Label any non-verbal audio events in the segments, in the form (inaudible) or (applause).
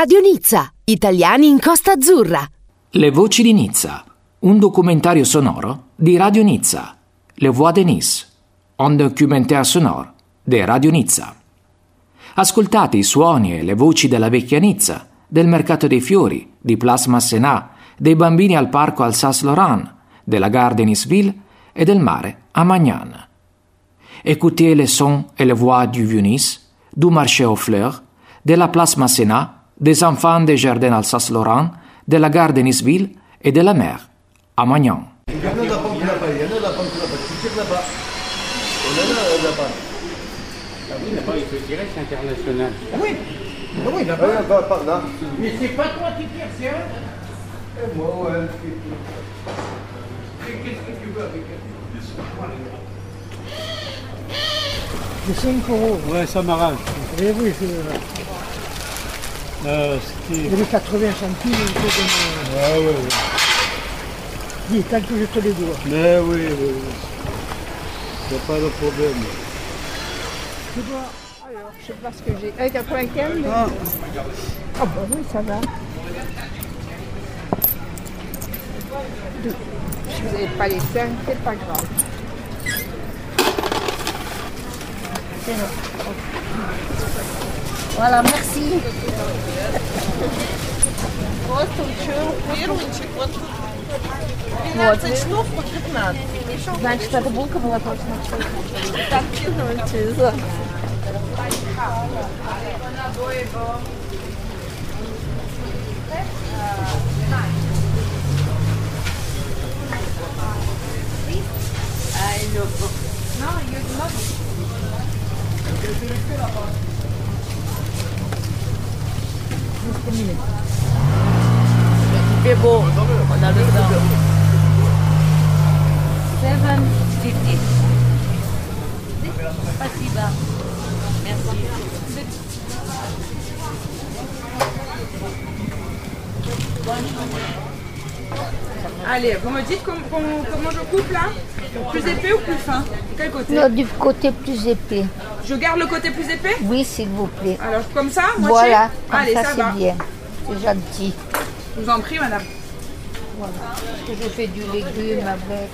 Radio Nizza, italiani in Costa Azzurra. Le voci di Nizza, un documentario sonoro di Radio Nizza. Le Voix de Nice, un documentaire sonore di Radio Nizza. Ascoltate i suoni e le voci della vecchia Nizza, del mercato dei fiori, di Place Massenat, dei bambini al parco Alsace-Lorraine, della gare de Niceville e del mare a Magnan. Écoutez les sons et les voix du Vieux-Nice, du marché aux fleurs, de la place Masséna, des enfants des jardins Alsace-Lorraine, de la gare de Niceville et de la mer, à Magnan. Il y en a de la pomme qui n'a pas, il y en a de la pomme qui n'a pas. Tu sais qu'il n'y en a pas. On en a, on n'a pas. Ah oui, là-bas, il faut tirer, c'est international. Ah oui Ah oui, il n'y en a pas. pas, pas là. Mais c'est pas toi qui tires, c'est eux. Et moi, ouais. Qu'est-ce que tu veux avec C'est 5 euros. Ouais, ça m'arrange. Eh oui, c'est euh, c'était... les 80 centimes. il faut que me- Ah ouais, ouais. Dis, tant que je te les dois. Mais oui, oui, oui. Y a pas de problème. Tu vois Alors, je sais pas ce que j'ai. Euh, 95 mais... Ah. Ah bah oui, ça va. Deux. Si vous n'avez pas les 5, c'est pas grave. C'est bon. Voilà, merci. Двенадцать штук по 15. Значит, эта булка была точно. Так, кинуйте за. Allez, vous me dites com- com- comment je coupe là? Plus épais ou plus fin? Quel côté? Non, du côté plus épais. Je garde le côté plus épais? Oui, s'il vous plaît. Alors comme ça, moitié? Voilà, comme Allez, ça, ça, c'est bien. C'est gentil. Je vous en prie, madame. Voilà. Parce que je fais du légume avec.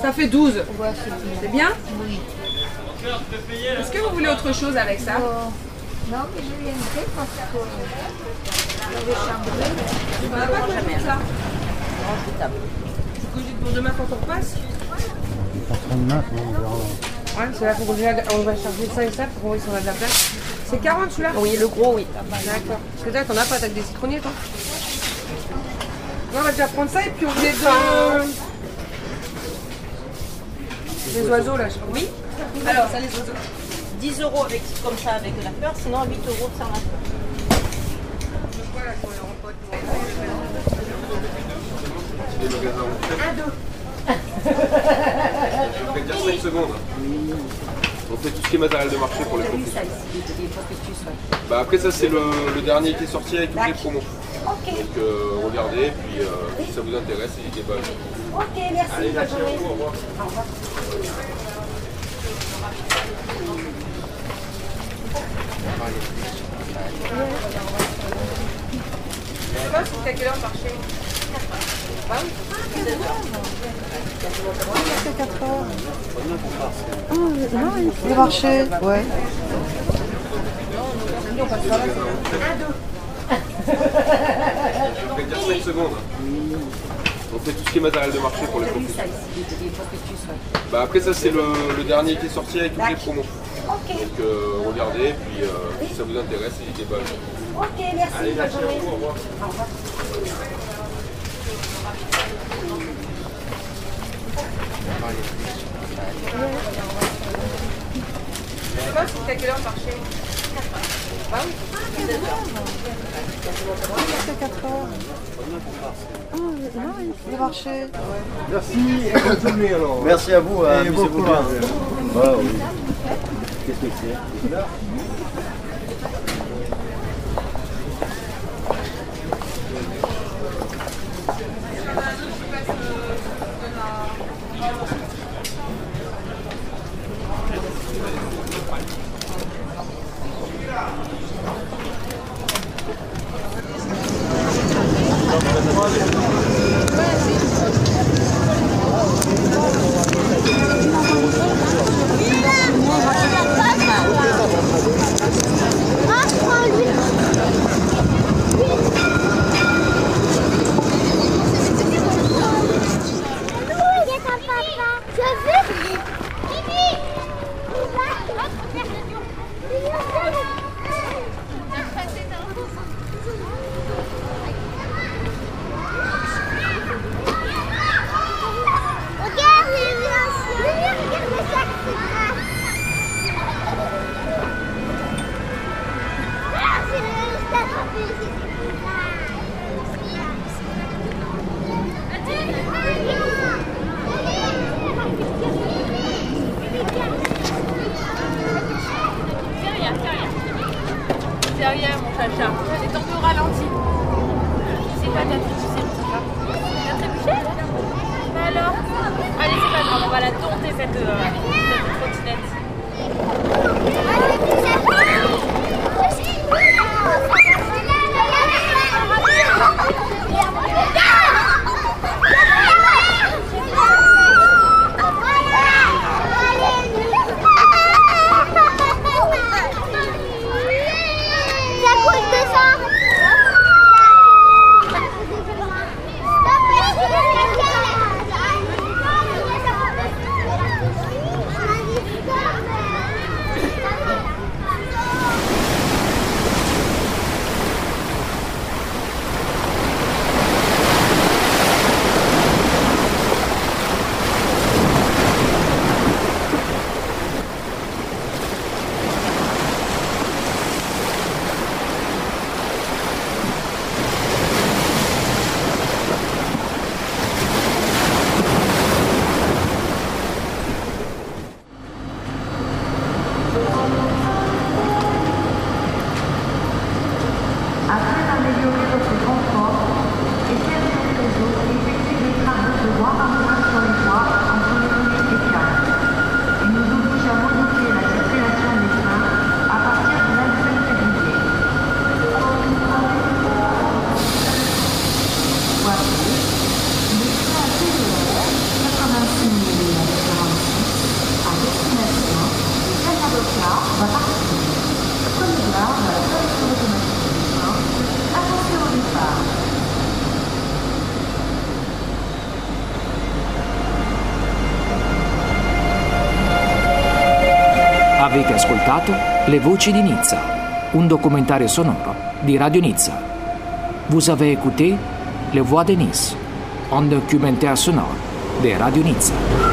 Ça fait 12. Ouais, c'est bien. C'est bien? Oui. Est-ce que vous voulez autre chose avec ça? Oh. Non, mais je viendrai parce que j'avais chambré. On n'a pas de ça. C'est cogite pour demain quand on repasse Ouais, c'est là qu'on va, on va charger ça et ça pour qu'on voit si on a de la place. C'est 40 celui-là Oui, le gros, oui. D'accord. Parce que là, t'en as pas, t'as que des citronniers, toi Non, on va déjà prendre ça et puis on voulait de... Les oiseaux, là, je crois. Oui Alors, ça, les oiseaux. 10 euros avec, comme ça avec la fleur, sinon 8 euros sans la fleur. Je vais dire 5 secondes. On fait tout ce qui est matériel de marché pour les sois. Bah après ça c'est le, le dernier qui est sorti avec toutes les promos. Ok, Donc euh, regardez, puis euh, si ça vous intéresse, n'hésitez pas. ok, merci. bonne journée. Au revoir. Je sais pas si t'as quelle heure le marché Bah oui. Le marché, ouais. Je vais dire 5 secondes. On fait tout ce qui est matériel de marché pour les sois. (laughs) Bah après ça c'est le, le dernier qui est sorti avec toutes les promos. Donc euh, regardez, puis euh, si ça vous intéresse, n'hésitez pas. ok, merci. bonne journée. Au revoir. Je sais pas si t'as quelle heure marché Bah oui. Le marché. Merci et bonne journée alors. Merci à vous. Et bon courage. Ouais, oui. Qu'est-ce que c'est Mon chacha. C'est tombé au ralenti. C'est pas ta tu sais. T'as trébuché Bah alors Allez, c'est pas grave, on va la tourner cette, euh, cette trottinette. Avete ascoltato Le voci di Nizza, un documentario sonoro di Radio Nizza. Vous avez écouté Les voix de Nice, un documentaire sonore de Radio Nizza.